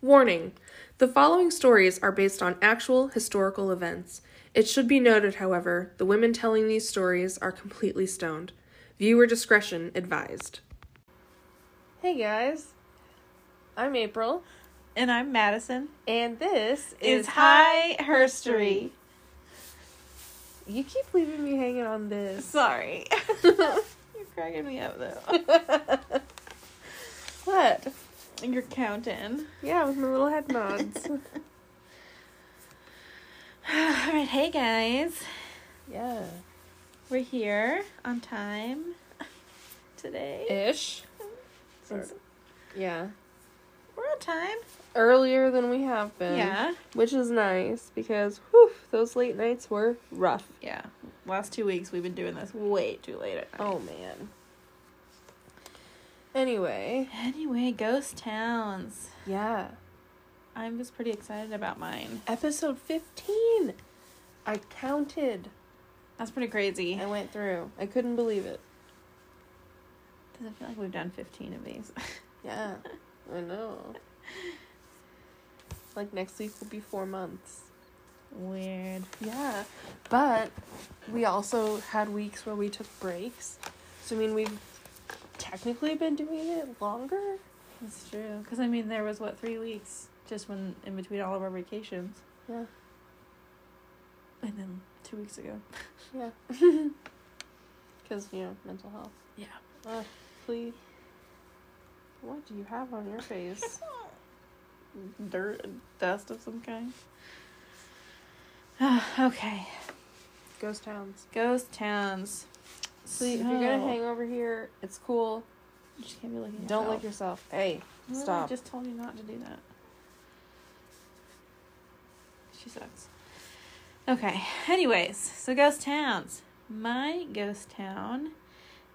Warning The following stories are based on actual historical events. It should be noted, however, the women telling these stories are completely stoned. Viewer discretion advised. Hey guys, I'm April, And I'm Madison. and this Is High Herstory. You keep leaving me hanging on this. Sorry. You're cracking me up though. what? You're counting. Yeah, with my little head nods. Alright, hey guys. yeah. We're here on time today. Ish. Since- Yeah. We're on time. Earlier than we have been. Yeah. Which is nice because whew, those late nights were rough. Yeah. Last two weeks we've been doing this way too late at night. Oh man. Anyway, Anyway, ghost towns. yeah. I was pretty excited about mine. Episode 15. I counted. That's pretty crazy. I went through. I couldn't believe it. Does it feel like we've done 15 of these? Yeah. I know. Like next week will be 4 months. Weird. Yeah. But we also had weeks where we took breaks. So I mean we've technically been doing it longer. That's true. Because, I mean, there was, what, three weeks just when in between all of our vacations. Yeah. And then two weeks ago. Yeah. Cuz you know, mental health. Yeah. Uh, please. What do you have on your face? Dirt and dust of some kind. okay. Ghost towns. Ghost towns. So if you're gonna hang over here, it's cool. You just can't be looking Don't yourself. lick yourself. Hey, Well, stop. I just told you not to do that. She sucks. Okay. Anyways, so ghost towns. My ghost town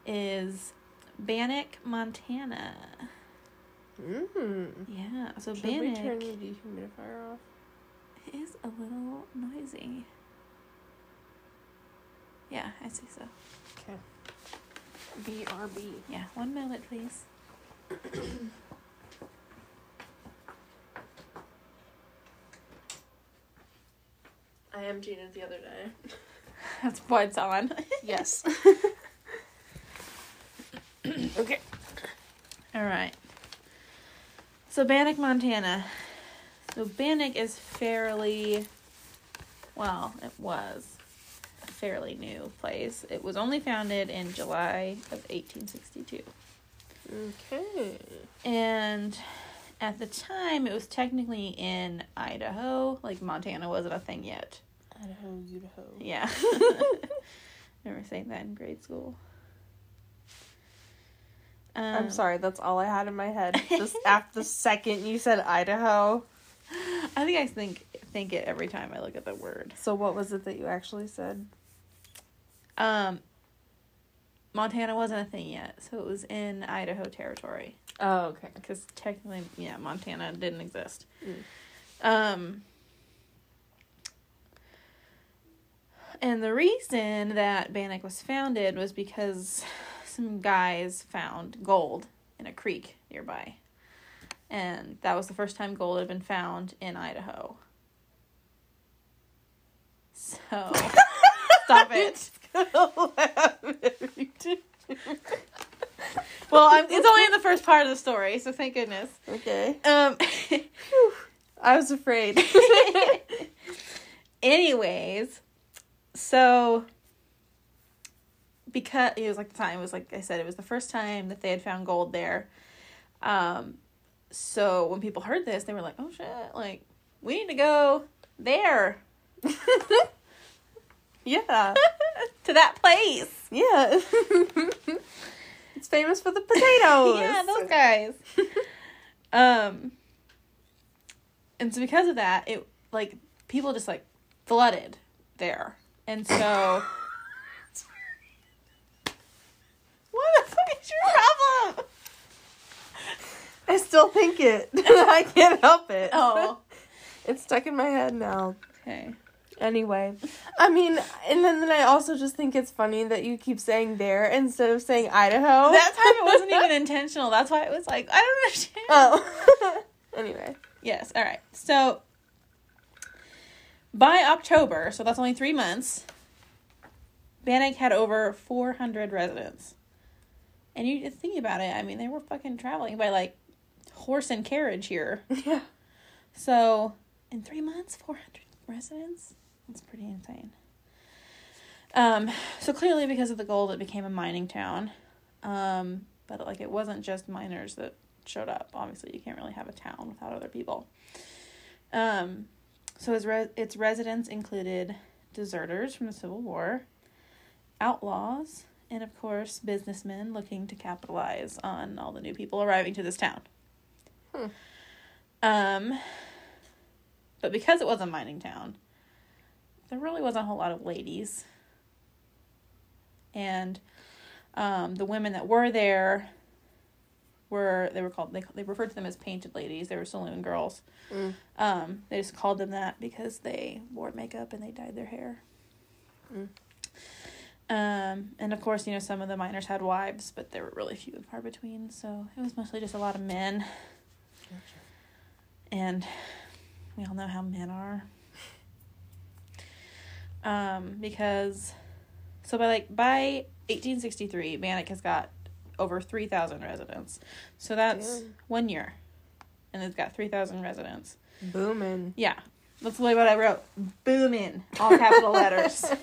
is Bannack, Montana. Mm. Yeah. So Should we turn the dehumidifier off? It is a little noisy. Yeah, I see so. Okay. BRB. Yeah, one moment, please. I am Gina the other day. That's what's on. Yes. okay. All right. So Bannack, Montana. So Bannack is fairly, well, it was a fairly new place. It was only founded in July of 1862. Okay. And at the time, it was technically in Idaho. Like Montana wasn't a thing yet. Idaho, Idaho. Yeah. Remember saying that in grade school? Um, I'm sorry, that's all I had in my head. Just after the second you said Idaho. I think I think think it every time I look at the word. So what was it that you actually said? Um, Montana wasn't a thing yet, so it was in Idaho territory Oh, okay. because technically, yeah, Montana didn't exist. Mm. Um, and the reason that Bannack was founded was because some guys found gold in a creek nearby. And that was the first time gold had been found in Idaho. So, stop it. Well, I'm, it's only in the first part of the story, so thank goodness. okay. Um, I was afraid. anyways, so because it was like the time it was like I said it was the first time that they had found gold there. Um, so when people heard this, they were like, "Oh shit! Like we need to go there yeah. to that place." Yeah. it's famous for the potatoes. yeah, those guys. um, and so because of that, it like people just like flooded there, and so what the fuck is your problem? I still think it. I can't help it. Oh, It's stuck in my head now. okay. Anyway, I mean, and then, then I also just think it's funny that you keep saying there instead of saying Idaho. That time it wasn't even intentional. That's why it was like I don't understand. Oh. anyway. Yes. All right. So by October, so that's only three months, Bannack had over 400 residents. And you just think about it, I mean, they were fucking traveling by like horse and carriage here. Yeah. So in three months, 400 residents? That's pretty insane. Um, so clearly because of the gold, it became a mining town. Um, but like it wasn't just miners that showed up. Obviously, you can't really have a town without other people. Um, so his re- its residents included deserters from the Civil War, outlaws, and of course businessmen looking to capitalize on all the new people arriving to this town. Hmm. Um, but because it was a mining town, there really wasn't a whole lot of ladies. And um, the women that were there were they were called they they referred to them as painted ladies. They were saloon girls. Mm. Um, they just called them that because they wore makeup and they dyed their hair. Mm. Um, and of course, you know, some of the miners had wives, but there were really few and far between. So it was mostly just a lot of men. And we all know how men are. Um, because so by like by 1863, Bannack has got over 3,000 residents. So that's Damn. one year. And it's got 3,000 residents. Booming. Yeah. That's literally what I wrote. Booming. All capital letters.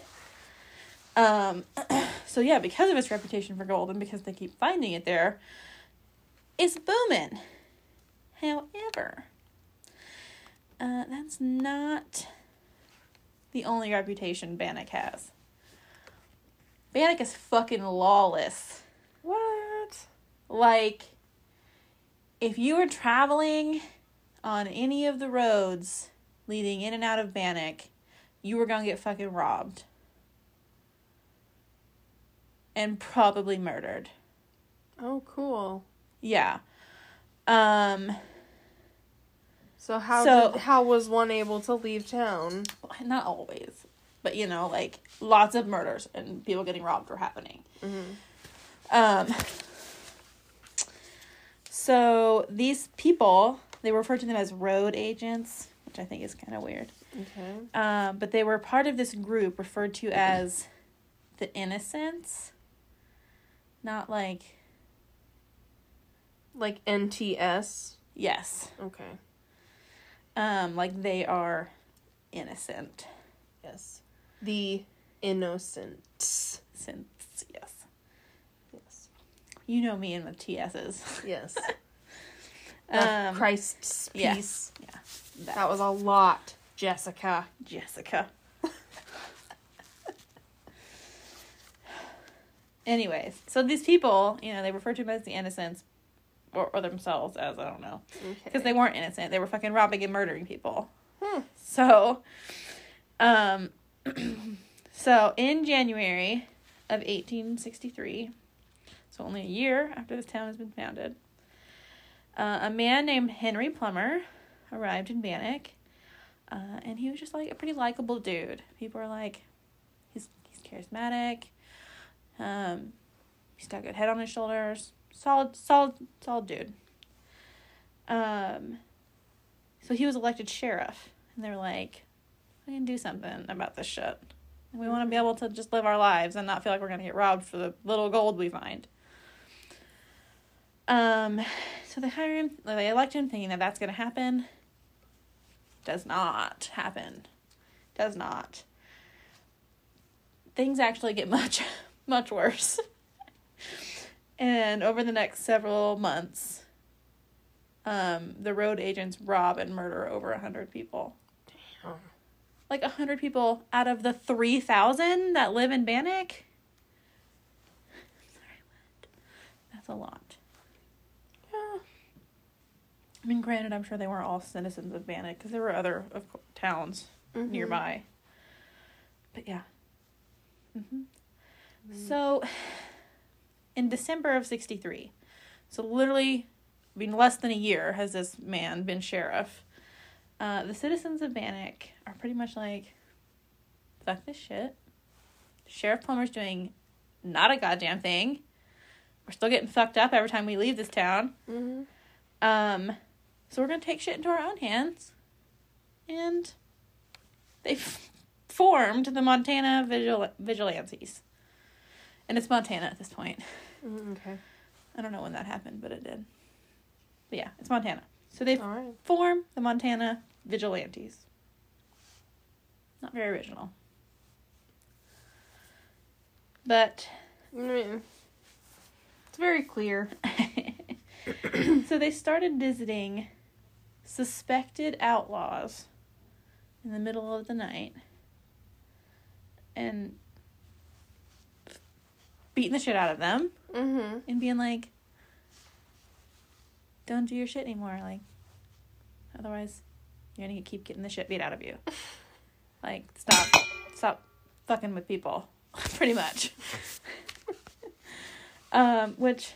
Um so yeah, because of its reputation for gold and because they keep finding it there, it's booming. However, uh, that's not the only reputation Bannack has. Bannack is fucking lawless. What? Like, if you were traveling on any of the roads leading in and out of Bannack, you were gonna get fucking robbed. And probably murdered. Oh, cool. Yeah. Um, So how So- did, how was one able to leave town? not always, but you know, like lots of murders and people getting robbed were happening. Mm-hmm. Um, so these people, they refer to them as road agents, which I think is kind of weird. Okay. Um, but they were part of this group referred to as the Innocents. Not like, Like NTS. yes, Okay. Um, like they are innocent. Yes. The innocent. Since, yes. Yes. You know me and with TS's. Yes. Um, Christ's yeah. peace. that, That was a lot, Jessica. Jessica. Anyways, so these people, you know, they refer to them as the innocents, or, or themselves as I don't know, Okay. because they weren't innocent. They were fucking robbing and murdering people. Hmm. So, um, so in January of 1863, so only a year after this town has been founded, uh, a man named Henry Plummer arrived in Bannack, uh, and he was just like a pretty likable dude. People are like, he's he's charismatic, um, he's got a good head on his shoulders, solid, solid, solid dude. Um, so he was elected sheriff, and they're like, we can do something about this shit. We want to be able to just live our lives and not feel like we're to get robbed for the little gold we find. Um, so they hire him, they elect him thinking that that's to happen. Does not happen. Does not. Things actually get much, much worse. And over the next several months, um, the road agents rob and murder over a hundred people. Damn. Like a hundred people out of the three thousand that live in Bannack. Sorry, what? That's a lot. Yeah. I mean, granted, I'm sure they weren't all citizens of Bannack because there were other of towns Mhm. nearby. But yeah. hmm So, in December of 63, so literally, I mean, less than a year has this man been sheriff. Uh, the citizens of Bannack are pretty much like, fuck this shit. Sheriff Plummer's doing not a goddamn thing. We're still getting fucked up every time we leave this town. Mhm. Um, So we're going to take shit into our own hands. And they formed the Montana Vigil- Vigilantes. And it's Montana at this point. Mm, okay. I don't know when that happened, but it did. But yeah, it's Montana. So they right. form the Montana Vigilantes. Not very original. But mean, it's very clear. so they started visiting suspected outlaws in the middle of the night and beating the shit out of them Mm-hmm. and being like don't do your shit anymore like otherwise you're gonna keep getting the shit beat out of you. Like stop. Stop fucking with people pretty much. Um which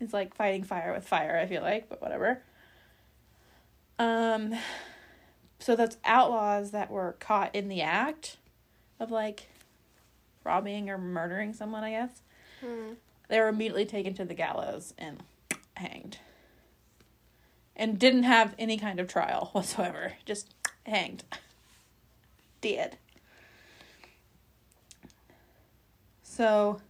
is like fighting fire with fire i feel like but whatever. Um so that's outlaws that were caught in the act of like robbing or murdering someone i guess Mm. they were immediately taken to the gallows and hanged. And didn't have any kind of trial whatsoever. Just hanged. Dead. So,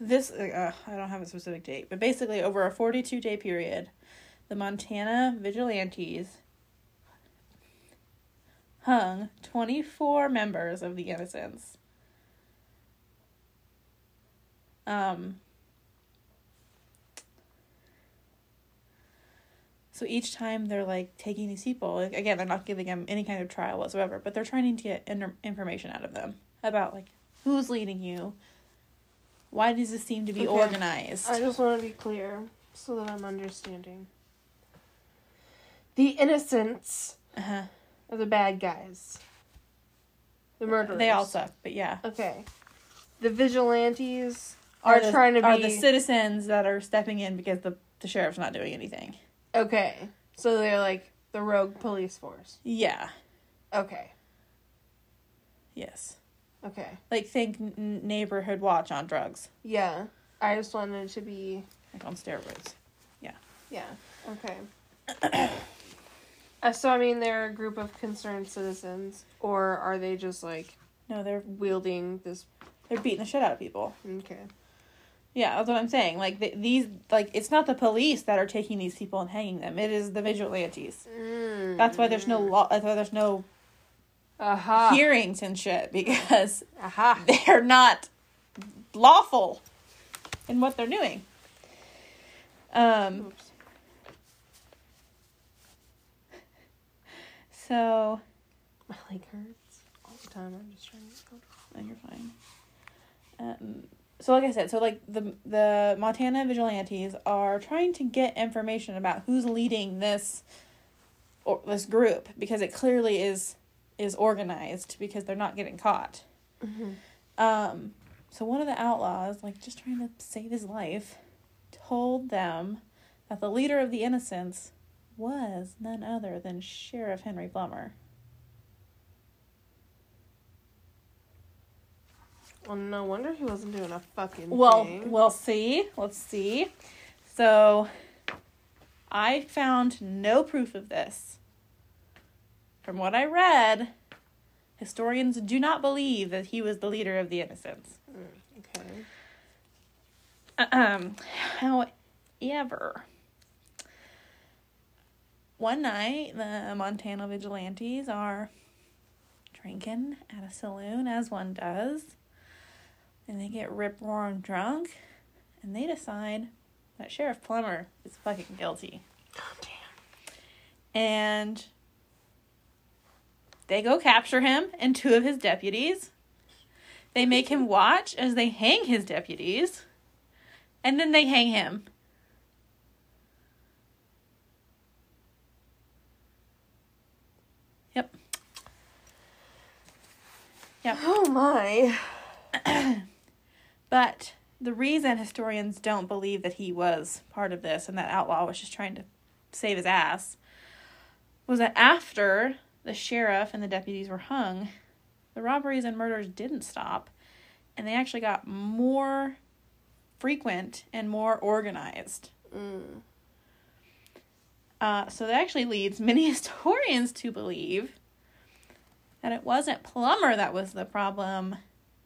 this, uh, I don't have a specific date, but basically, over a 42 day period, the Montana vigilantes hung 24 members of the Innocents. Um, so each time they're like taking these people, like, again, they're not giving them any kind of trial whatsoever, but they're trying to get in- information out of them about like who's leading you, why does this seem to be Okay. organized? I just want to be clear so that I'm understanding. The innocents uh-huh. Are the bad guys. The murderers. They all suck, but yeah, Okay. The vigilantes are, the, trying to are be the citizens that are stepping in because the the sheriff's not doing anything. okay. So they're like the rogue police force. Yeah. Okay. Yes. Okay. Like think n- neighborhood watch on drugs, Yeah. I just wanted to be like on steroids. Yeah. Yeah. Okay. uh, so I mean, they're a group of concerned citizens, or are they just like No, they're wielding this? they're beating the shit out of people. Okay. Yeah, that's what I'm saying. Like th these, like it's not the police that are taking these people and hanging them. It is the vigilantes. That's why there's no law. That's why there's no Aha. hearings and shit because Aha. they're not lawful in what they're doing. Um. Oops. So, My leg hurts all the time. I'm just trying to comfortable. no, you're fine. Um. So, like I said, so like the the Montana vigilantes are trying to get information about who's leading this or this group because it clearly is is organized because they're not getting caught. Um, so one of the outlaws, like just trying to save his life, told them that the leader of the innocents was none other than Sheriff Henry Plummer. Well, no wonder he wasn't doing a fucking Well, thing. we'll see. Let's see. So, I found no proof of this. From what I read, historians do not believe that he was the leader of the innocents. okay. Um, however, one night the Montana vigilantes are drinking at a saloon, as one does, and they get rip roaring drunk, and they decide that Sheriff Plummer is fucking guilty, Oh, damn. and they go capture him and two of his deputies. They make him watch as they hang his deputies, and then they hang him. Yep. Yep. Oh my. But the reason historians don't believe that he was part of this and that outlaw was just trying to save his ass was that after the sheriff and the deputies were hung, the robberies and murders didn't stop and they actually got more frequent and more organized. Mm. Uh, so that actually leads many historians to believe that it wasn't Plummer that was the problem,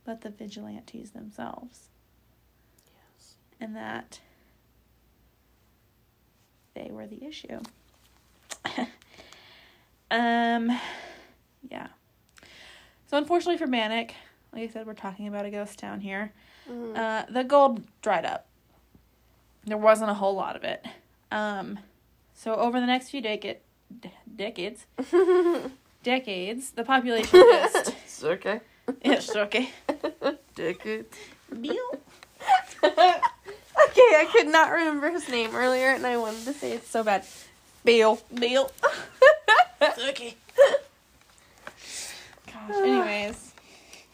but the vigilantes themselves. Yes. And that they were the issue. um, yeah. So unfortunately for Bannack, like I said, we're talking about a ghost town here. Mhm. Uh, the gold dried up. There wasn't a whole lot of it. Um, so over the next few decade, d- decades, decades, the population just it's okay. it's okay. Decade. Bill. okay, I could not remember his name earlier, and I wanted to say it so bad. Bill. Bill. okay. Gosh. Anyways,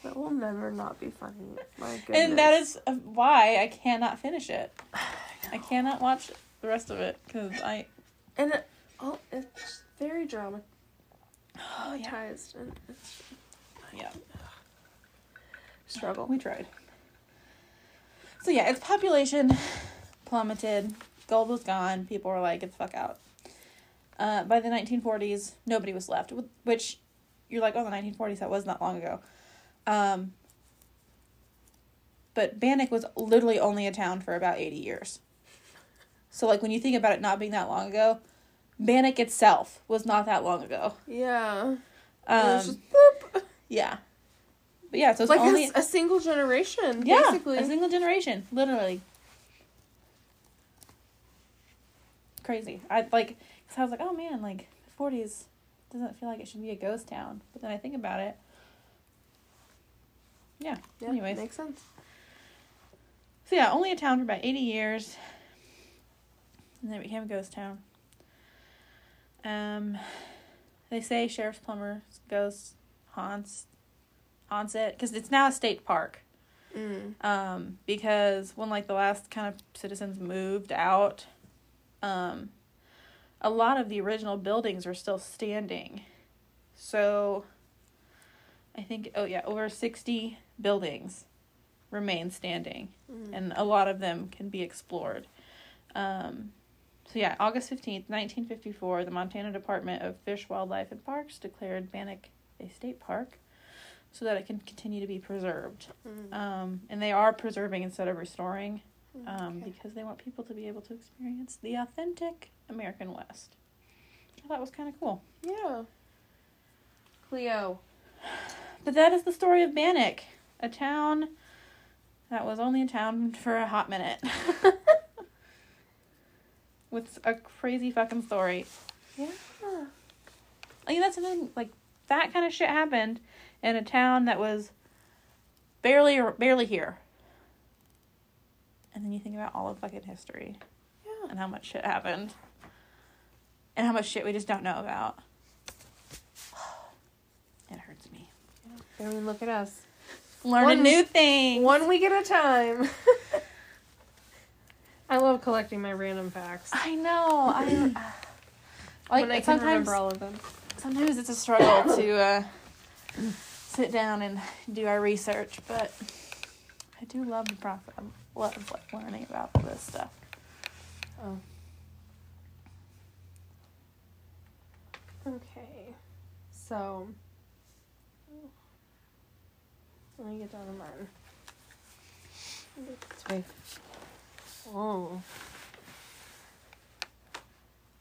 That will never not be funny. My goodness. and that is uh, why I cannot finish it. I cannot watch the rest of it because I. and it, oh, it's very dramatized, Oh and it's Yeah. struggle. We tried. So yeah, its population plummeted. Gold was gone. People were like, "Get the fuck out." Uh, by the 1940s, nobody was left. Which, you're like, "Oh, the 1940s. That was not that long ago." Um, but Bannack was literally only a town for about 80 years. So like when you think about it not being that long ago, Bannack itself was not that long ago. Yeah. Um, just yeah. But yeah, so it's like only a, a single generation, yeah, basically. a single generation, literally. Crazy. I like, cause I was like, oh man, like the forties doesn't feel like it should be a ghost town. But then I think about it. Yeah. yeah, anyways. makes sense. So yeah, only a town for about eighty years, and then it became a ghost town. Um, they say Sheriff's Plummer's ghost haunts haunts it because it's now a state park. Mm. um, because when like the last kind of citizens moved out, um, a lot of the original buildings are still standing. So, I think oh yeah, over sixty buildings remain standing, Mm. and a lot of them can be explored. Um, so yeah, August fifteenth, nineteen fifty four, the Montana Department of Fish, Wildlife, and Parks declared Bannack a state park, so that it can continue to be preserved. Mm. Um, and they are preserving instead of restoring um, Okay. because they want people to be able to experience the authentic American West. I thought it was kind of cool. yeah. Cleo. But that is the story of Bannack, a town that was only a town for a hot minute. With a crazy fucking story. Yeah. I mean, that's the thing, like that kind of shit happened in a town that was barely barely here. And then you think about all of fucking history. Yeah. and how much shit happened and how much shit we just don't know about. It hurts me. I mean, look at us. Learning One- new things. One week at a time. I love collecting my random facts. I know. I like when I can remember all of them. Sometimes it's a struggle to uh, sit down and do our research, but I do love the process. I love like learning about all this stuff. Oh. Okay. So. Let me get down to mine. This way. Oh.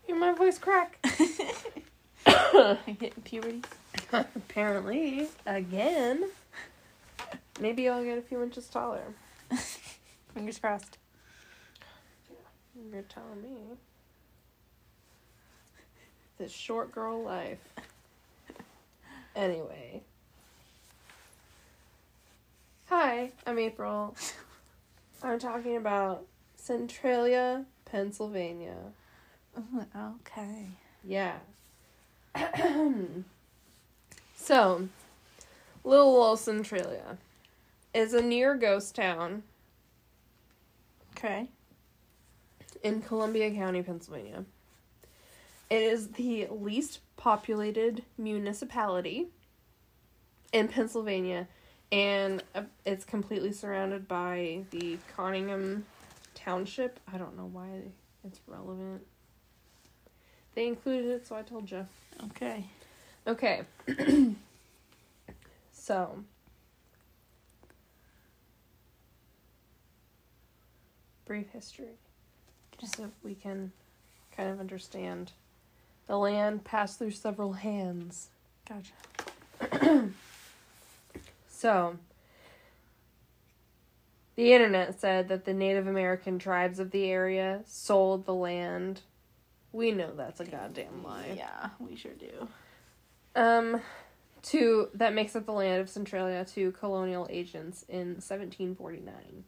Hear my voice crack. I'm hitting puberty. Apparently. Again. Maybe I'll get a few inches taller. Fingers crossed. You're telling me. This short girl life. Anyway. Hi, I'm April. I'm talking about Centralia, Pennsylvania. okay. Yeah. so, Little Old Centralia is a near ghost town Okay. in Columbia County, Pennsylvania. It is the least populated municipality in Pennsylvania, and uh, it's completely surrounded by the Conyngham Township. I don't know why it's relevant. They included it, so I told you. Okay. Okay. so. Brief history. Just so we can kind of understand. The land passed through several hands. Gotcha. So, the internet said that the Native American tribes of the area sold the land. We know that's a goddamn lie. Yeah, we sure do. Um, to that makes up the land of Centralia to colonial agents in 1749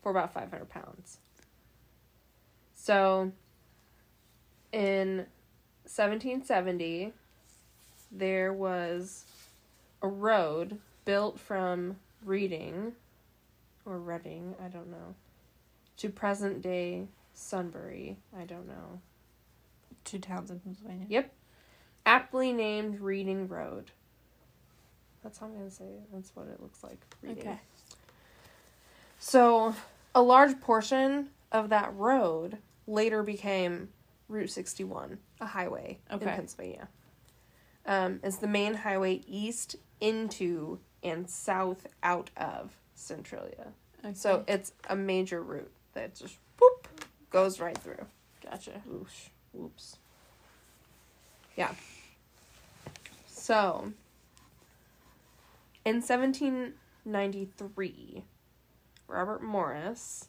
for about 500 pounds. So, in 1770, there was a road built from Reading or Reading, I don't know, to present day Sunbury, I don't know. Two towns in Pennsylvania. Yep. Aptly named Reading Road. That's how I'm going to say it. That's what it looks like. Reading. Okay. So, a large portion of that road later became Route 61, a highway in Pennsylvania. Um, it's the main highway east into and south out of Centralia. okay. So, it's a major route that just whoop goes right through. gotcha. Oosh. Whoops. Yeah. So, in 1793, Robert Morris,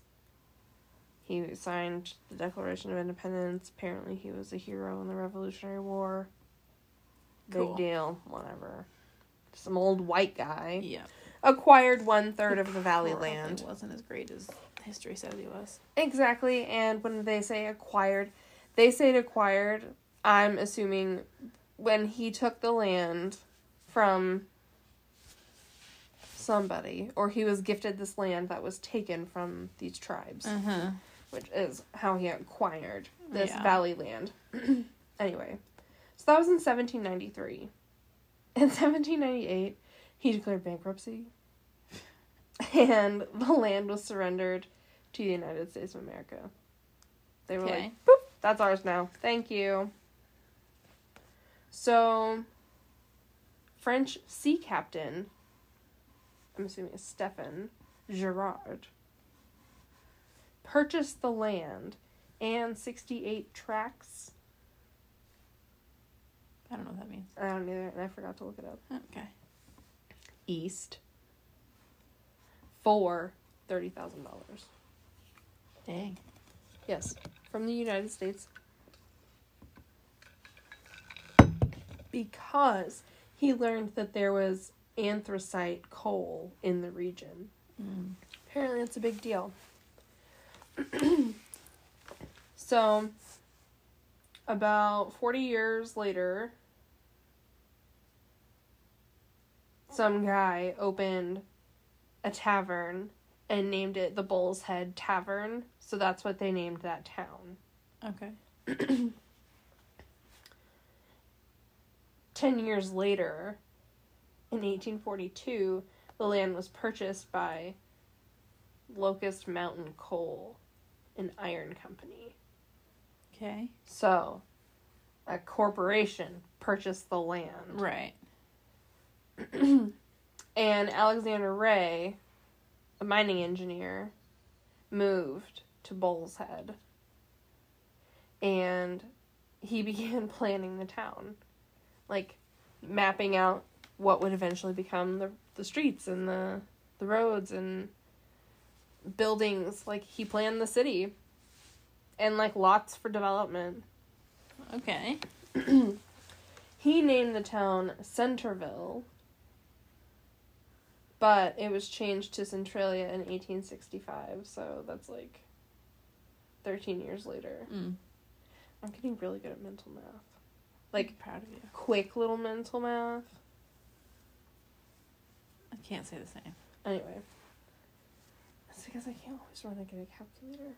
he signed the Declaration of Independence. Apparently, he was a hero in the Revolutionary War. Big deal. Whatever. Some old white guy. Yeah. Acquired one third of the Valley land. wasn't as great as history says he was. Exactly, and when they say acquired, they say it acquired. I'm assuming when he took the land from somebody, or he was gifted this land that was taken from these tribes, Uh huh. which is how he acquired this Yeah. valley land. anyway, so that was in 1793. In 1798, he declared bankruptcy, and the land was surrendered to the United States of America. They were Okay. like, boop, that's ours now. Thank you. So, French sea captain, I'm assuming it's Stephen Girard, purchased the land and 68 tracts. I don't know what that means. I don't either, and I forgot to look it up. Okay. East for $30,000. Dang. Yes, from the United States. Because he learned that there was anthracite coal in the region. Mm. Apparently, it's a big deal. so, about 40 years later, some guy opened a tavern and named it the Bull's Head Tavern. So that's what they named that town. Okay. 10 years later, in 1842, the land was purchased by Locust Mountain Coal, an iron company. Okay. So, a corporation purchased the land. Right. And Alexander Rea, a mining engineer, moved to Bull's Head. And he began planning the town. Like mapping out what would eventually become the the streets and the the roads and buildings. Like he planned the city. And like lots for development. Okay. He named the town Centerville, but it was changed to Centralia in 1865, so that's like 13 years later. Mm. I'm getting really good at mental math. Like Like, proud of you. quick little mental math. I can't say the same. Anyway, it's because I can't always run and get a calculator.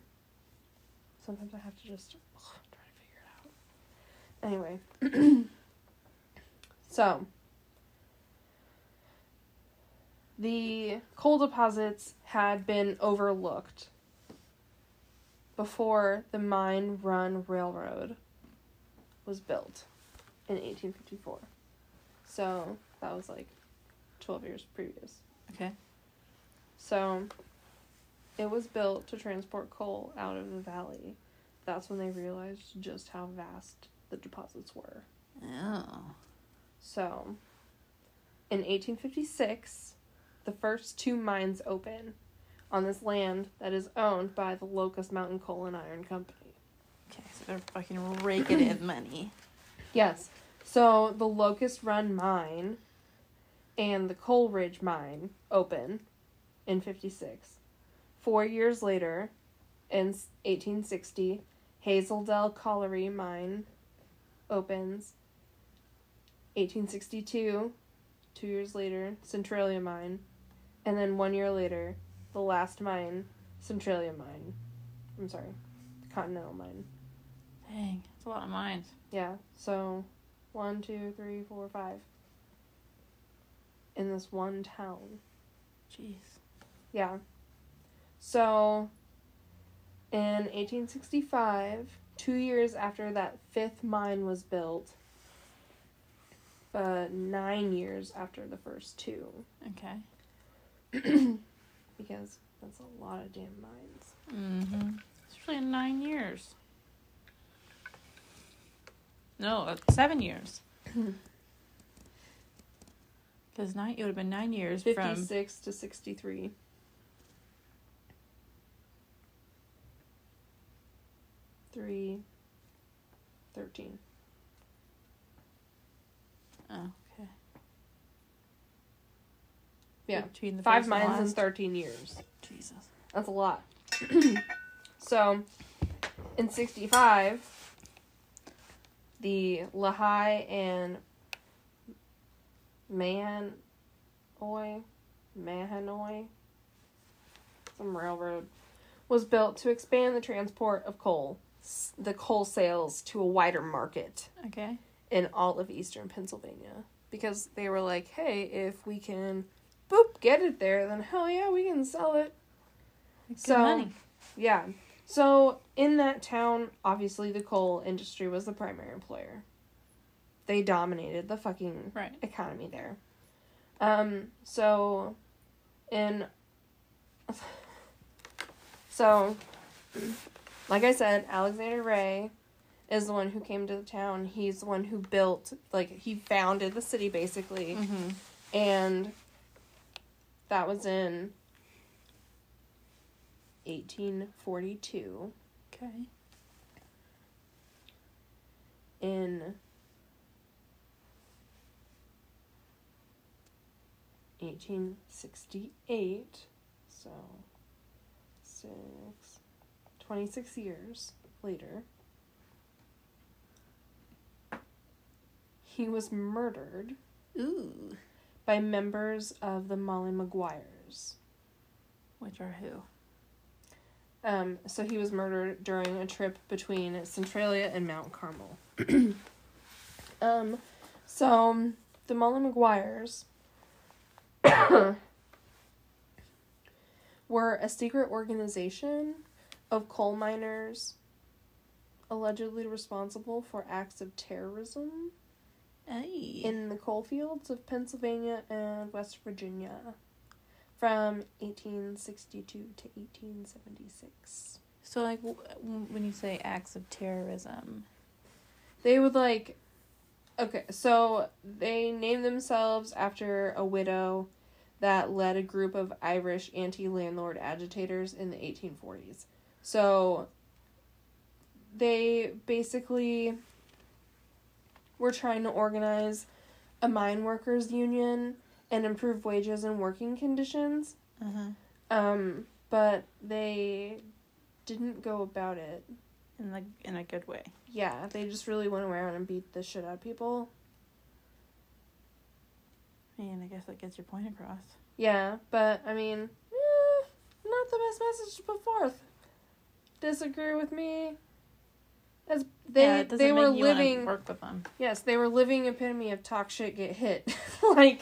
Sometimes I have to just ugh, try to figure it out. Anyway, so the coal deposits had been overlooked before the Mine Run Railroad was built in 1854. So that was like 12 years previous. Okay. So it was built to transport coal out of the valley. That's when they realized just how vast the deposits were. Oh. So in 1856, the first two mines open on this land that is owned by the Locust Mountain Coal and Iron Company. Okay, so they're fucking raking in money. Yes. So the Locust Run mine and the Coal Ridge mine open in 56. Four years later, in 1860, Hazeldell Colliery mine opens. 1862, two years later, Centralia mine. And then one year later, the last mine, Centralia mine. I'm sorry, Continental mine. Dang, that's a lot of mines. Yeah, so one, two, three, four, five. In this one town. Jeez. Yeah. So in 1865, two years after that fifth mine was built, but nine years after the first two, Okay. because that's a lot of damn mines. Mm-hmm. Especially in nine years. No, uh, seven years. Because nine, it would have been nine years from 56 to 63. Three, 13. oh, okay. Yeah. Between the Five first and mines in last. 13 years. Jesus. That's a lot. so, in 65, the Lehigh and Mahanoy, Mahanoy, some railroad, was built to expand the transport of coal, the coal sales to a wider market Okay. in all of eastern Pennsylvania. Because they were like, hey, if we can, boop, get it there, then hell yeah, we can sell it. Good So- money. Yeah. So in that town, obviously the coal industry was the primary employer. They dominated the fucking Right. economy there. Um so in so like I said, Alexander Rea is the one who came to the town. He's the one who built like he founded the city basically Mm-hmm. and that was in 1842 Okay. in 1868 so six 26 years later he was murdered Ooh. By members of the Molly Maguires Which are who? Um, so he was murdered during a trip between Centralia and Mount Carmel. um, so the Molly Maguires were a secret organization of coal miners allegedly responsible for acts of terrorism In the coal fields of Pennsylvania and West Virginia from 1862 to 1876. so, like, w- when you say acts of terrorism, They would like okay, so they named themselves after a widow that led a group of Irish anti-landlord agitators in the 1840s. So they basically were trying to organize a mine workers union and improve wages and working conditions. uh huh, Um, but they didn't go about it. in like in a good way. Yeah, they just really went around and beat the shit out of people. I mean, I guess that gets your point across. Yeah, but I mean, eh, not the best message to put forth. Disagree with me? As they yeah, they were living work with them. yes they were living epitome of talk shit get hit like,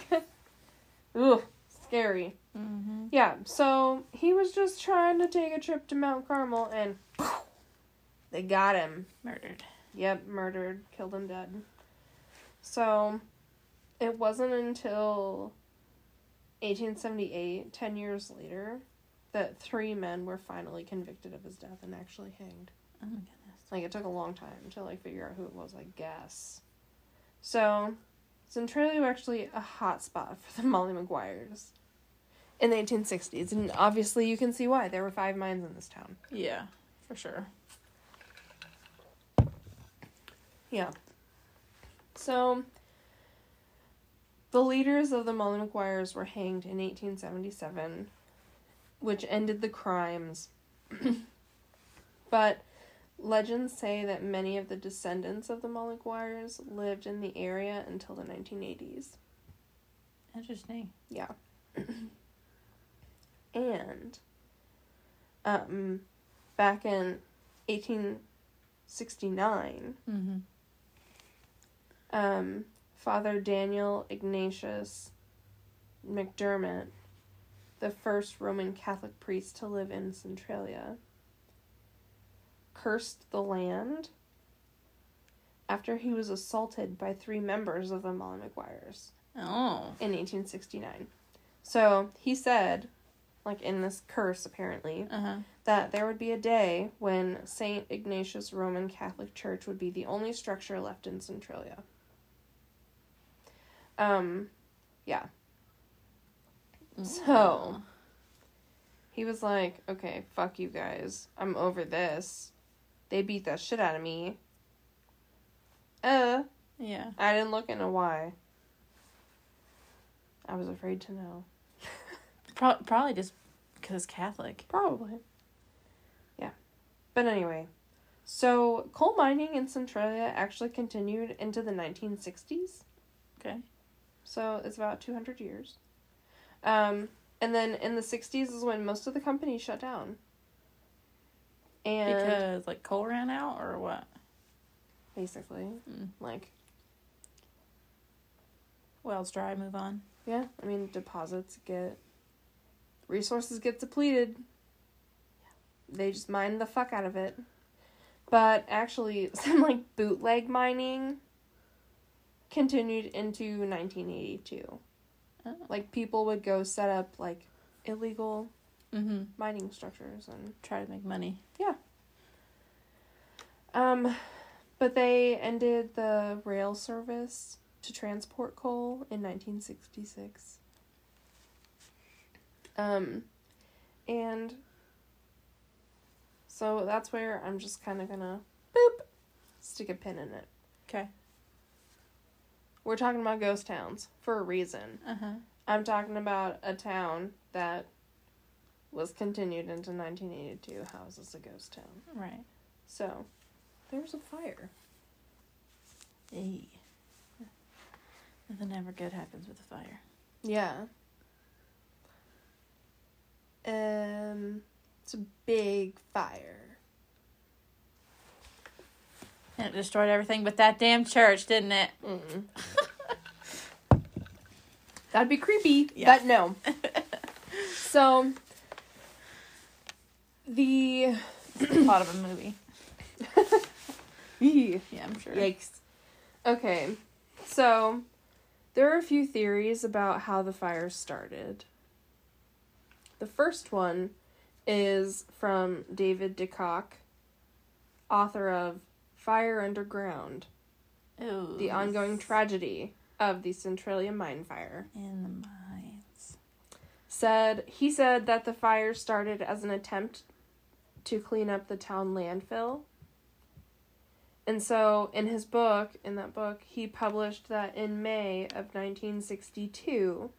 ooh scary. Mm-hmm. Yeah, so he was just trying to take a trip to Mount Carmel and they got him. Murdered. Yep, murdered, killed him dead. So, it wasn't until 1878, 10 years later, that three men were finally convicted of his death and actually hanged. Oh my goodness. Like it took a long time to like figure out who it was, I guess. So, Centralia was actually a hot spot for the Molly Maguires in the 1860s, and obviously you can see why. There were five mines in this town. Yeah, for sure. Yeah. So, the leaders of the Molly Maguires were hanged in 1877, which ended the crimes. but legends say that many of the descendants of the Molly lived in the area until the 1980s. Interesting. Yeah. and um back in 1869, Mm-hmm. um Father Daniel Ignatius McDermott, the first Roman Catholic priest to live in Centralia, cursed the land after he was assaulted by three members of the Molly Maguires. Oh. in 1869. So he said, like in this curse apparently, Uh huh. that there would be a day when St. Ignatius Roman Catholic Church would be the only structure left in Centralia. Um, yeah. So, he was like, okay, fuck you guys. I'm over this. They beat the shit out of me. Uh, Yeah. I didn't look into why. I was afraid to know. Pro- probably just because Catholic. Probably. Yeah. But anyway, so coal mining in Centralia actually continued into the 1960s. Okay. So it's about 200 years. Um, and then in the 60s is when most of the companies shut down. And Because like coal ran out or what? basically, Mm. like, Wells dry. Move on. yeah, I mean, deposits get, resources get depleted. They just mine the fuck out of it. But actually, some like bootleg mining continued into 1982. Oh. Like people would go set up like illegal Mm-hmm. mining structures and Try to make money. Yeah. Um but they ended the rail service to transport coal in 1966. Um and so that's where I'm just kind of to boop stick a pin in it. Okay. We're talking about ghost towns for a reason. Uh huh. I'm talking about a town that was continued into 1982. How is this a ghost town? Right. So, there's a fire. Hey. Nothing ever good happens with a fire. Yeah. Um, it's a big fire. And it destroyed everything but that damn church, didn't it? Mm. That'd be creepy. Yeah. But no. so, the the plot of a movie. Yeah, I'm sure. Yikes. Okay, so there are a few theories about how the fire started. The first one is from David DeKok, author of Fire Underground, Ooh. the ongoing tragedy of the Centralia mine fire. in the mines. Said he said that the fire started as an attempt to clean up the town landfill. And so in his book, in that book, he published that in May of 1962,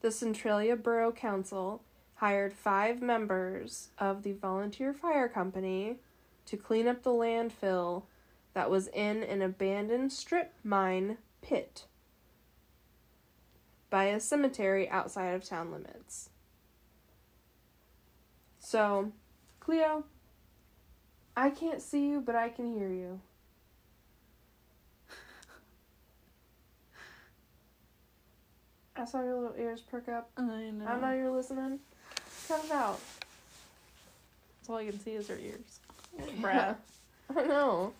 the Centralia Borough Council hired five members of the volunteer fire company to clean up the landfill that was in an abandoned strip mine pit by a cemetery outside of town limits. So, Cleo, I can't see you, but I can hear you. I saw your little ears perk up. I know. I know you're listening. Cut it out. That's all I can see is her ears. Bruh. I know.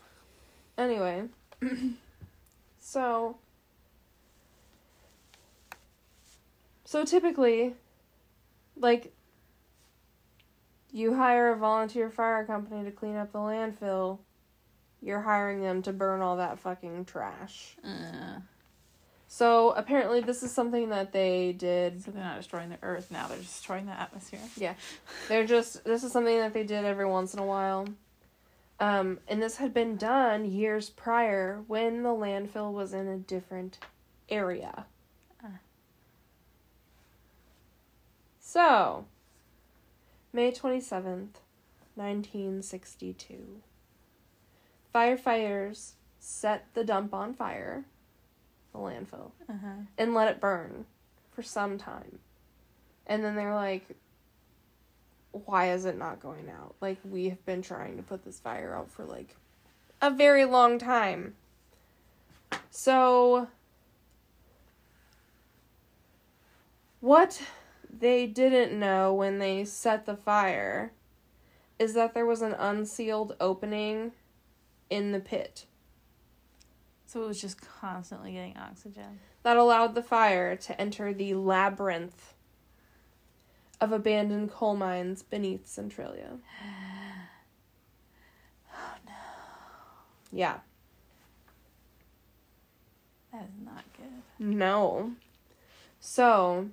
Anyway, so so typically, like, you hire a volunteer fire company to clean up the landfill. You're hiring them to burn all that fucking trash. Uh, So apparently, this is something that they did. so they're not destroying the earth now; they're just destroying the atmosphere. Yeah, they're just. This is something that they did every once in a while. Um, and this had been done years prior when the landfill was in a different area. Ah. So, May 27th, 1962. Firefighters set the dump on fire, the landfill, Uh huh. and let it burn for some time. And then they're like, why is it not going out? Like, we have been trying to put this fire out for like a very long time. So, what they didn't know when they set the fire is that there was an unsealed opening in the pit So it was just constantly getting oxygen. that allowed the fire to enter the labyrinth of abandoned coal mines beneath Centralia. Oh no, Yeah. that is not good. No. So,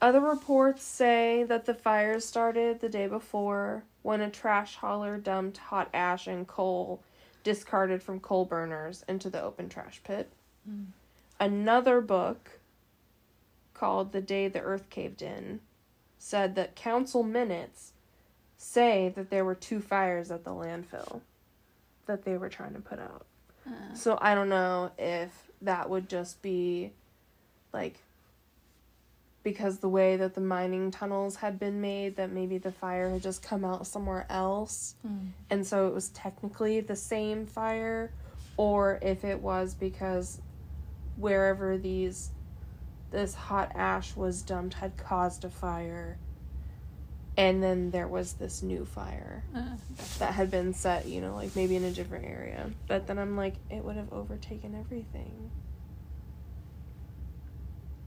other reports say that the fire started the day before when a trash hauler dumped hot ash and coal discarded from coal burners into the open trash pit. Mm. Another book called The Day the Earth Caved In said that council minutes say that there were two fires at the landfill that they were trying to put out. Uh, So I don't know if that would just be like because the way that the mining tunnels had been made that maybe the fire had just come out somewhere else mm. and so it was technically the same fire or if it was because wherever these this hot ash was dumped had caused a fire and then there was this new fire Uh, that had been set, you know, like maybe in a different area. But then I'm like, it would have overtaken everything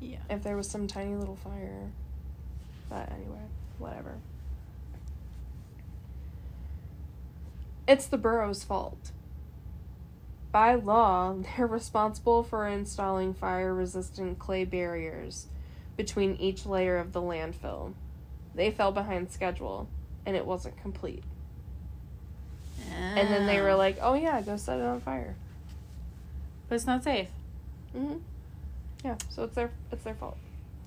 yeah. if there was some tiny little fire. But anyway, whatever. It's the borough's fault. By law, they're responsible for installing fire resistant clay barriers between each layer of the landfill. They fell behind schedule, and it wasn't complete. And then they were Ah. like, "Oh yeah, go set it on fire." but it's not safe. Mhm. Yeah, so it's their it's their fault.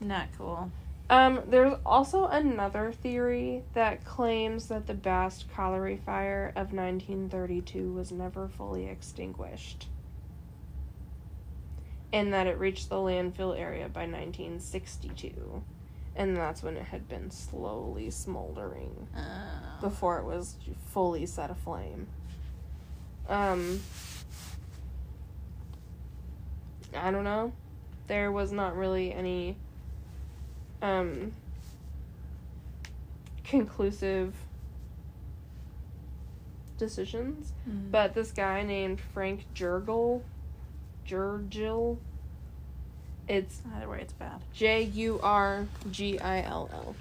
Not cool. Um, there's also another theory that claims that the Bast Colliery Fire of 1932 was never fully extinguished. And that it reached the landfill area by 1962. And that's when it had been slowly smoldering Uh, before it was fully set aflame. Um, I don't know. There was not really any um conclusive decisions, mm. but this guy named Frank Jurgel, Jurgil, it's either way, it's bad. J U R G I L L.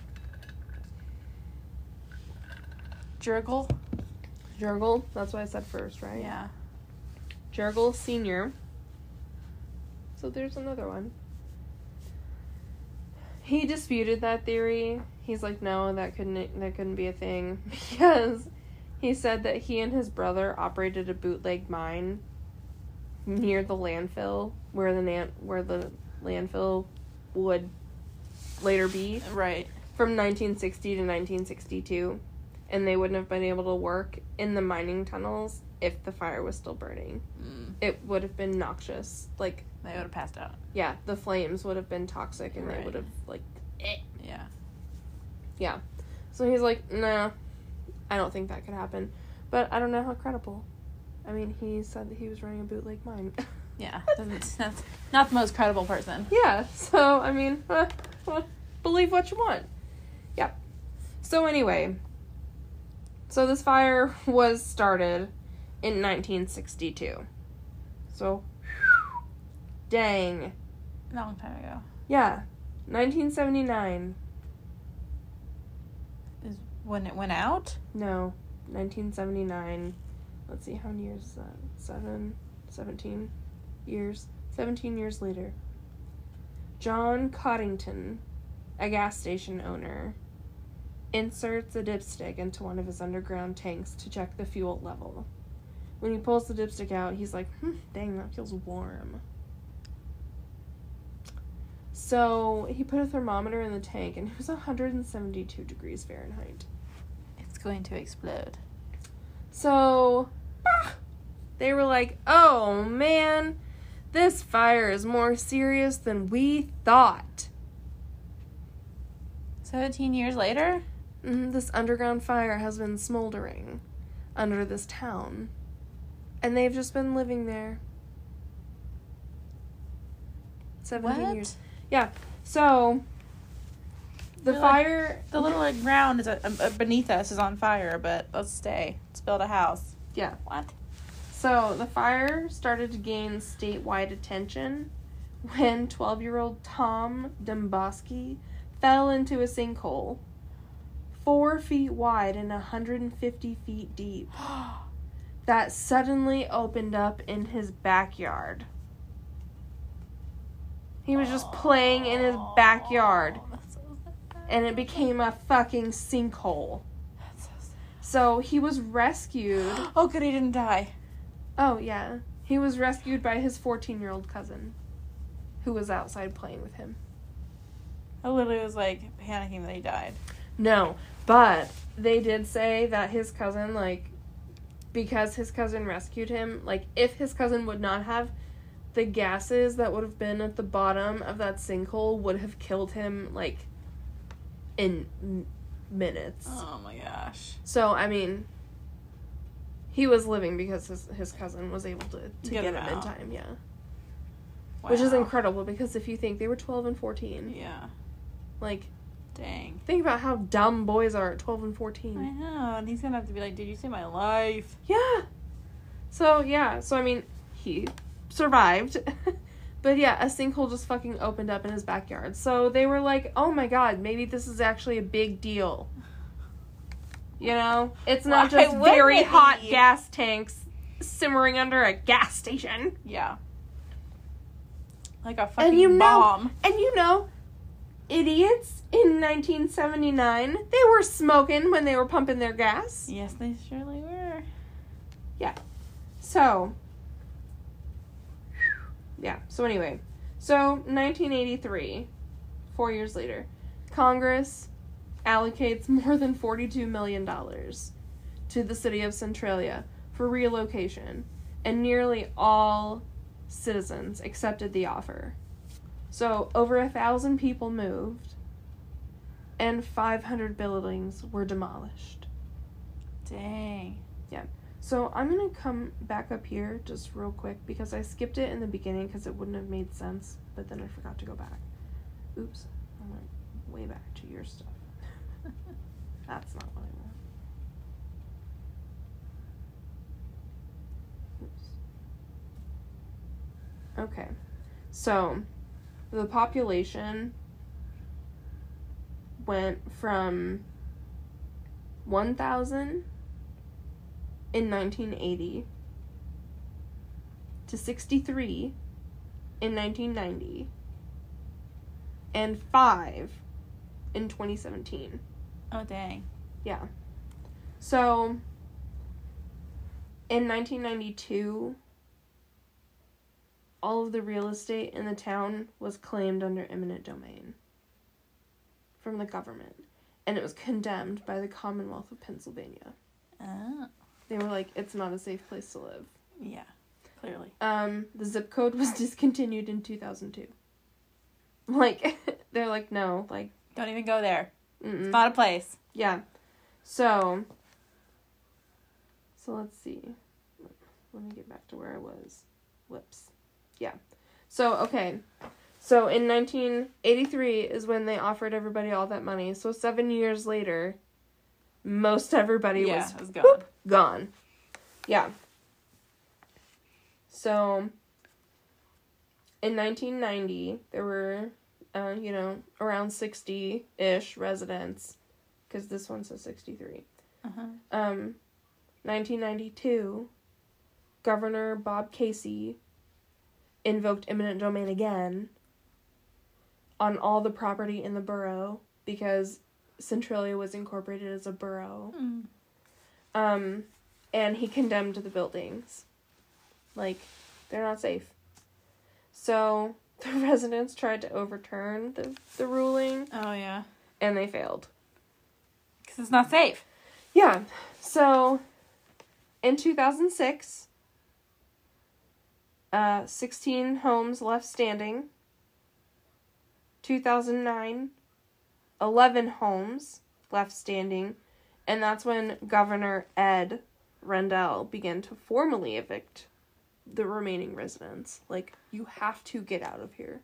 Jurgle. Jurgel, that's what I said first, right? Yeah. Jurgel Senior. So there's another one. He disputed that theory. He's like, no, that couldn't that couldn't be a thing because he said that he and his brother operated a bootleg mine near the landfill where the nan- where the landfill would later be Right. from 1960 to 1962 and they wouldn't have been able to work in the mining tunnels if the fire was still burning Mm. It would have been noxious. Like, They would have passed out. yeah, the flames would have been toxic and they would have, like, Yeah. yeah. So he's like, nah, I don't think that could happen. But I don't know how credible. I mean, he said that he was running a bootleg mine. Yeah. Doesn't- That's not the most credible person. yeah, so, I mean, uh, believe what you want. Yep. So, anyway, so this fire was started in 1962. So, dang. Long time ago. Yeah, 1979. Is when it went out? No, 1979. Let's see, how many years is that? Seven, 17 years. 17 years later. John Coddington, a gas station owner, inserts a dipstick into one of his underground tanks to check the fuel level. When he pulls the dipstick out, he's like, hmm, dang, that feels warm. So he put a thermometer in the tank and it was 172 degrees Fahrenheit. It's going to explode. So they were like, oh man, this fire is more serious than we thought. 17 years later? Mhm, This underground fire has been smoldering under this town. And they've just been living there. 17 What? years. Yeah. So the They're like- fire The little like, ground is uh, uh, beneath us is on fire, but let's stay. Let's build a house. Yeah. What? So the fire started to gain statewide attention when 12 year old Tom Domboski fell into a sinkhole four feet wide and 150 feet deep that suddenly opened up in his backyard. He was just playing in his backyard that's so sad. and it became a fucking sinkhole. That's so sad. So he was rescued. Oh, good, he didn't die. Oh, yeah. He was rescued by his 14 year old cousin, who was outside playing with him. I literally was like panicking that he died. No, but they did say that his cousin, like, because his cousin rescued him, like, if his cousin would not have, the gases that would have been at the bottom of that sinkhole would have killed him, like, in m- minutes. Oh my gosh. So, I mean, he was living because his, his cousin was able to, to Get get, him him in time, yeah. Which is incredible because if you think they were 12 and 14, Yeah. like, Dang. think about how dumb boys are at 12 and 14. I 14. know, and he's gonna have to be like, "Did you see my life?" Yeah. So, yeah, so I mean, he survived. but yeah, a sinkhole just fucking opened up in his backyard. So they were like, oh my god, maybe this is actually a big deal. You know? It's not Why just very hot be? gas tanks simmering under a gas station. Yeah. Like a fucking And you know, bomb. and you know, idiots in 1979, they were smoking when they were pumping their gas. Yes, they surely were. Yeah. So, yeah. So anyway, so 1983, four years later, Congress allocates more than 42 million dollars to the city of Centralia for relocation, and nearly all citizens accepted the offer. So over a thousand people moved, and 500 buildings were demolished. Dang. Yeah. So I'm gonna come back up here just real quick because I skipped it in the beginning because it wouldn't have made sense, but then I forgot to go back. Oops, I went way back to your stuff. That's not what I want. Oops. Okay, so the population went from 1,000 in 1980 to 63 in 1990 and 5 in 2017. Oh dang. Yeah. So in 1992 all of the real estate in the town was claimed under eminent domain from the government and it was condemned by the Commonwealth of Pennsylvania. Oh. They were like it's not a safe place to live. Yeah. Clearly. Um, the zip code was discontinued in 2002. Like, they're like, no, like, Don't even go there. mm-mm. It's not a place. yeah. So, so let's see. Let me get back to where I was. Whoops. Yeah. So, okay. So, in 1983 is when they offered everybody all that money. So, seven years later, most everybody yeah, was was gone. whoop, gone. Yeah. So, in 1990, there were, uh, you know, around 60 ish residents, because this one says 63. Uh-huh. Um, 1992, Governor Bob Casey invoked eminent domain again on all the property in the borough because Centralia was incorporated as a borough. Mm. Um, and he condemned the buildings. Like, they're not safe. So, the residents tried to overturn the, the ruling, Oh yeah, and they failed. because it's not safe. Yeah. So, in 2006, uh, 16 homes left standing. 2009, 11 homes left standing. And that's when Governor Ed Rendell began to formally evict the remaining residents. Like, you have to get out of here.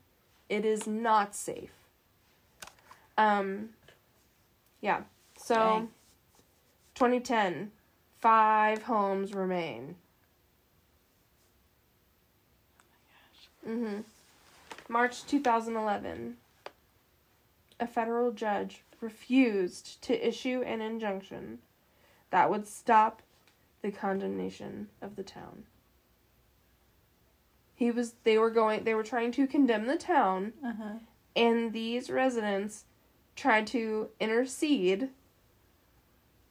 It is not safe. Um, yeah. So. Dang. 2010, five homes remain. Mm-hmm. March 2011, a federal judge refused to issue an injunction that would stop the condemnation of the town. He was they were going they were trying to condemn the town Uh huh. and these residents tried to intercede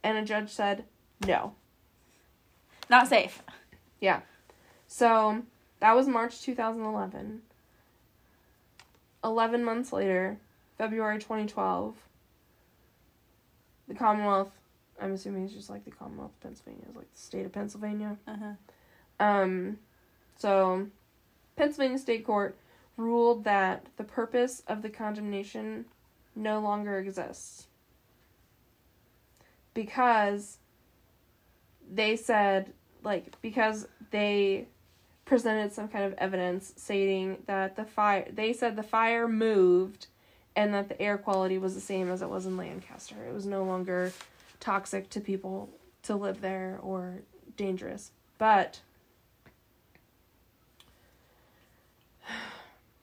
and a judge said no. Not safe. Yeah. So that was March 2011. 11 months later, February 2012, the Commonwealth, I'm assuming it's just like the Commonwealth of Pennsylvania, is like the state of Pennsylvania. Uh huh. Um, so, Pennsylvania State Court ruled that the purpose of the condemnation no longer exists. Because they said, like, because they presented some kind of evidence stating that the fire, they said the fire moved and that the air quality was the same as it was in Lancaster. It was no longer toxic to people to live there or dangerous. But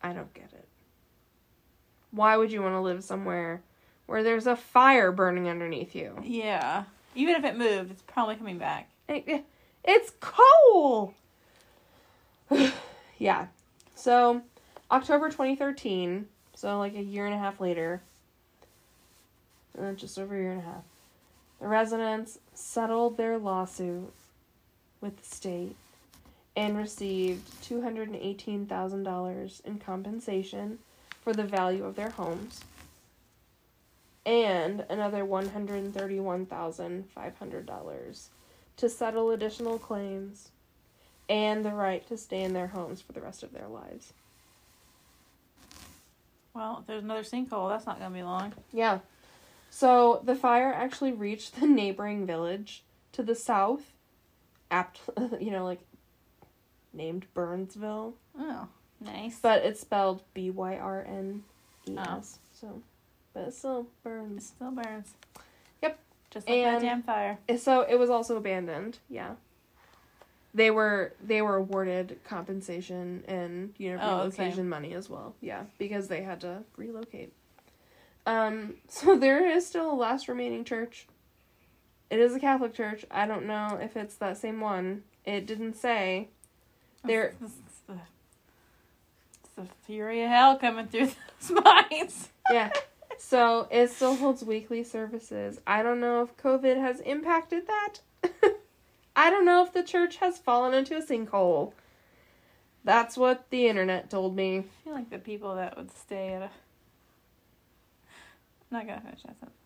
I don't get it. Why would you want to live somewhere where there's a fire burning underneath you? Yeah. Even if it moved, it's probably coming back. It- It's coal. yeah. So, October 2013, so like a year and a half later, uh, just over a year and a half, the residents settled their lawsuit with the state and received $218,000 in compensation for the value of their homes and another $131,500 to settle additional claims and the right to stay in their homes for the rest of their lives. Well, if there's another sinkhole, that's not gonna be long. Yeah. So the fire actually reached the neighboring village to the south, apt, you know, like named Byrnesville, Oh, nice. but it's spelled B Y R N E S. Oh. So, but it still it burns. still burns. Yep. Just like that damn fire. So it was also abandoned. Yeah. They were they were awarded compensation and you know Oh, okay. relocation money as well. Yeah, because they had to relocate. Um. So there is still a last remaining church. It is a Catholic church. I don't know if it's that same one. It didn't say. There. It's, it's the, it's the fury of hell coming through those minds. Yeah. So it still holds weekly services. I don't know if COVID has impacted that. I don't know if the church has fallen into a sinkhole. That's what the internet told me. I feel like the people that would stay at a. I'm not gonna finish that sentence.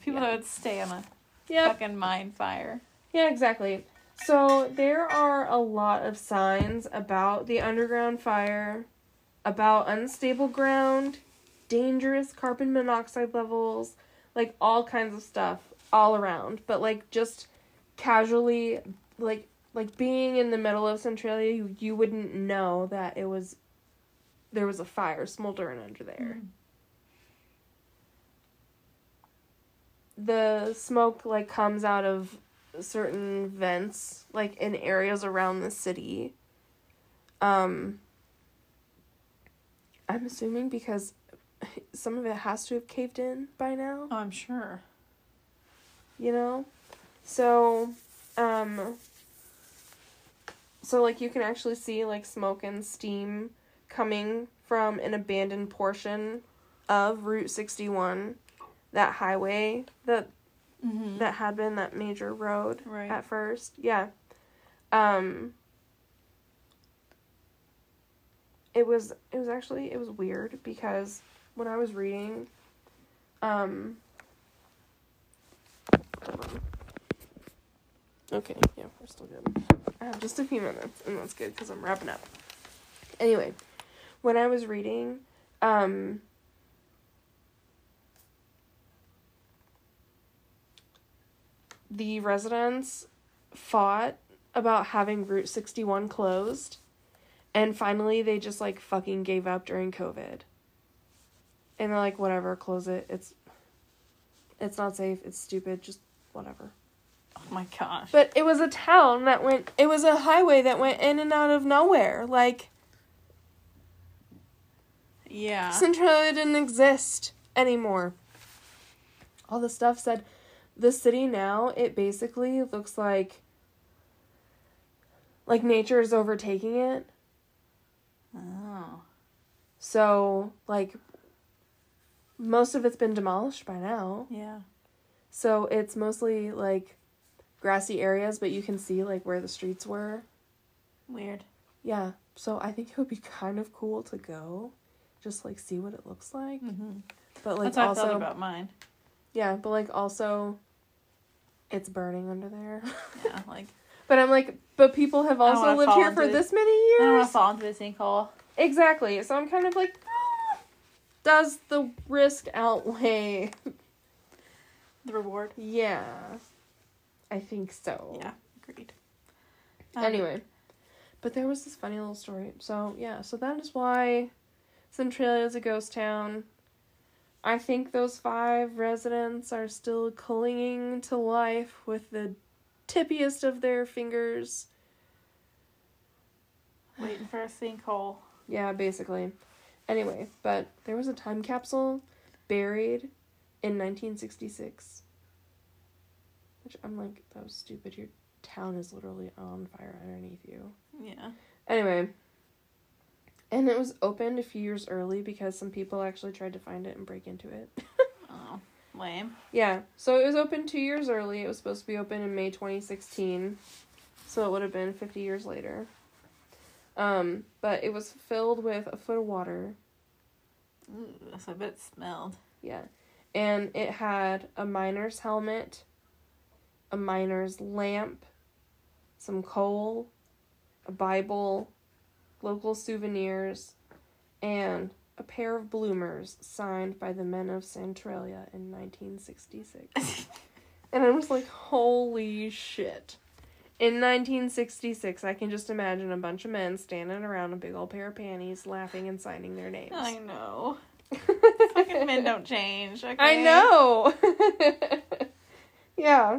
People Yeah. that would stay on a Yep. fucking mine fire. Yeah, exactly. So there are a lot of signs about the underground fire, about unstable ground, dangerous carbon monoxide levels, like all kinds of stuff all around. But like just casually like like being in the middle of Centralia, you, you wouldn't know that it was there was a fire smoldering under there. the smoke like comes out of certain vents like in areas around the city Um, I'm assuming because some of it has to have caved in by now, Oh, I'm sure. you know? So, um, so like you can actually see like smoke and steam coming from an abandoned portion of Route 61, that highway that Mm-hmm. that had been that major road Right. at first. Yeah. Um it was it was actually it was weird because when I was reading um. Okay, yeah, we're still good. I have just a few minutes and that's good cuz I'm wrapping up. Anyway, when I was reading um the residents fought about having Route 61 closed and finally they just like fucking gave up during COVID. And they're like whatever, close it. It's it's not safe, it's stupid, just whatever. My gosh. But it was a town that went it was a highway that went in and out of nowhere. Like yeah. Centralia didn't exist anymore. All the stuff said the city now, it basically looks like like nature is overtaking it. oh. So, like most of it's been demolished by now. Yeah. So, it's mostly like grassy areas, but you can see like where the streets were. Weird. Yeah. So, I think it would be kind of cool to go just like see what it looks like. Mm-hmm. But like also. That's how I also felt about mine. Yeah, but like also it's burning under there. Yeah, like but I'm like, but people have also lived here for it. this many years. I don't want to fall into the sinkhole. Exactly. So I'm kind of like, "Ah, does the risk outweigh? The reward. yeah. I think so. Yeah, agreed. Um, Anyway, but there was this funny little story. So, yeah, so that is why Centralia is a ghost town. I think those five residents are still clinging to life with the tippiest of their fingers. waiting for a sinkhole. Yeah, basically. Anyway, but there was a time capsule buried in 1966. Which I'm like, that was stupid. Your town is literally on fire underneath you. Yeah. Anyway, and it was opened a few years early because some people actually tried to find it and break into it. Oh, lame. yeah, so it was opened two years early. It was supposed to be open in May 2016, so it would have been 50 years later. Um, but it was filled with a foot of water. Ooh, so I bet it smelled. Yeah, and it had a miner's helmet, a miner's lamp, some coal, a Bible, local souvenirs, and a pair of bloomers signed by the men of Centralia in 1966. and I was like, holy shit. In 1966, I can just imagine a bunch of men standing around a big old pair of panties, laughing and signing their names. I know. Fucking men don't change. Okay? I know. yeah.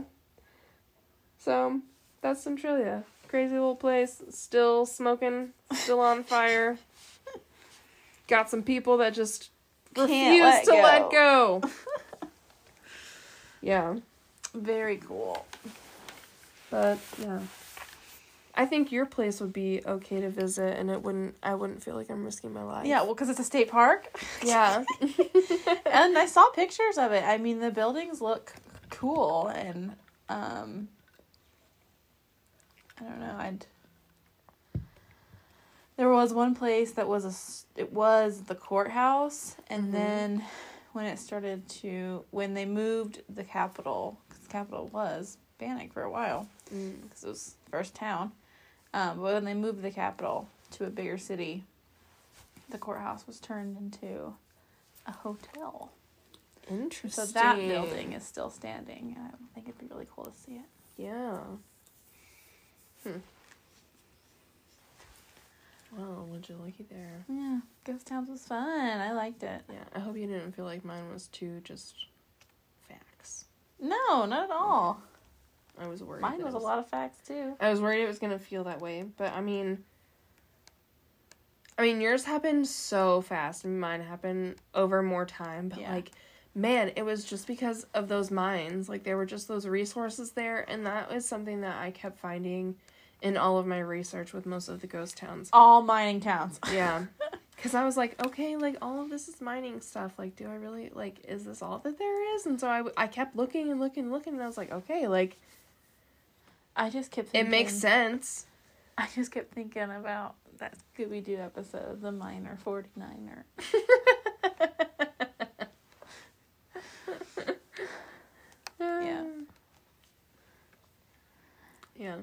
So that's Centralia. Crazy little place. Still smoking. Still on fire. Got some people that just Can't refuse let to go. let go. yeah. Very cool. But yeah. I think your place would be okay to visit and it wouldn't I wouldn't feel like I'm risking my life. Yeah, well, because it's a state park. Yeah. and I saw pictures of it. I mean, the buildings look cool, and um, I don't know. I'd. There was one place that was a. It was the courthouse, and Mhm. then when it started to when they moved the capital, because the capital was Bannack for a while, Mm. because it was first town. Um, but when they moved the capital to a bigger city, the courthouse was turned into a hotel. Interesting. So that building is still standing. and I think it'd be really cool to see it. Yeah. Hmm. Well, would you looky there? Yeah, Ghost Towns was fun. I liked it. Yeah, I hope you didn't feel like mine was too just facts. No, not at all. I was worried. Mine that was a lot of facts too. I was worried it was gonna feel that way, but I mean, I mean, yours happened so fast, and mine happened over more time. But Yeah. like, man, it was just because of those mines. Like, there were just those resources there, and that was something that I kept finding in all of my research with most of the ghost towns. All mining towns. Yeah. Because I was like, okay, like all of this is mining stuff. Like, do I really like? Is this all that there is? And so I, w- I kept looking and looking and looking, and I was like, okay, like I just kept it thinking. makes sense. I just kept thinking about that Scooby Doo episode, The Miner 49er. Yeah. Yeah.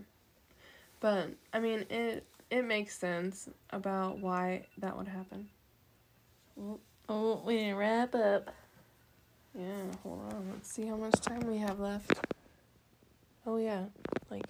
But I mean it it makes sense about why that would happen. Oh, we need to wrap up. Yeah, hold on. Let's see how much time we have left. Oh yeah. Like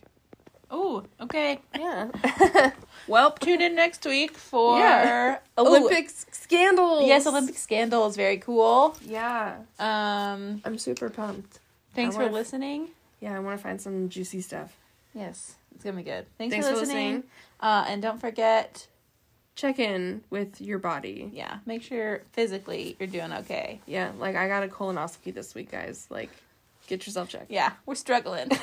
Oh, okay. yeah. well, Tune in next week for Yeah. Ooh, scandals. Yes, Olympic scandal is very cool. Yeah. Um, I'm super pumped. thanks for listening. Yeah, I want to find some juicy stuff. Yes, it's gonna be good. Thanks, Thanks for for listening. listening. Uh, and don't forget, Check in with your body. yeah, make sure physically you're doing okay. Yeah, like I got a colonoscopy this week, guys. Like, get yourself checked. Yeah, we're struggling.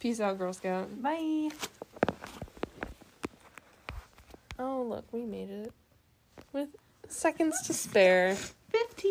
Peace out, Girl Scout. Bye. Oh, look, we made it. With seconds to spare. 15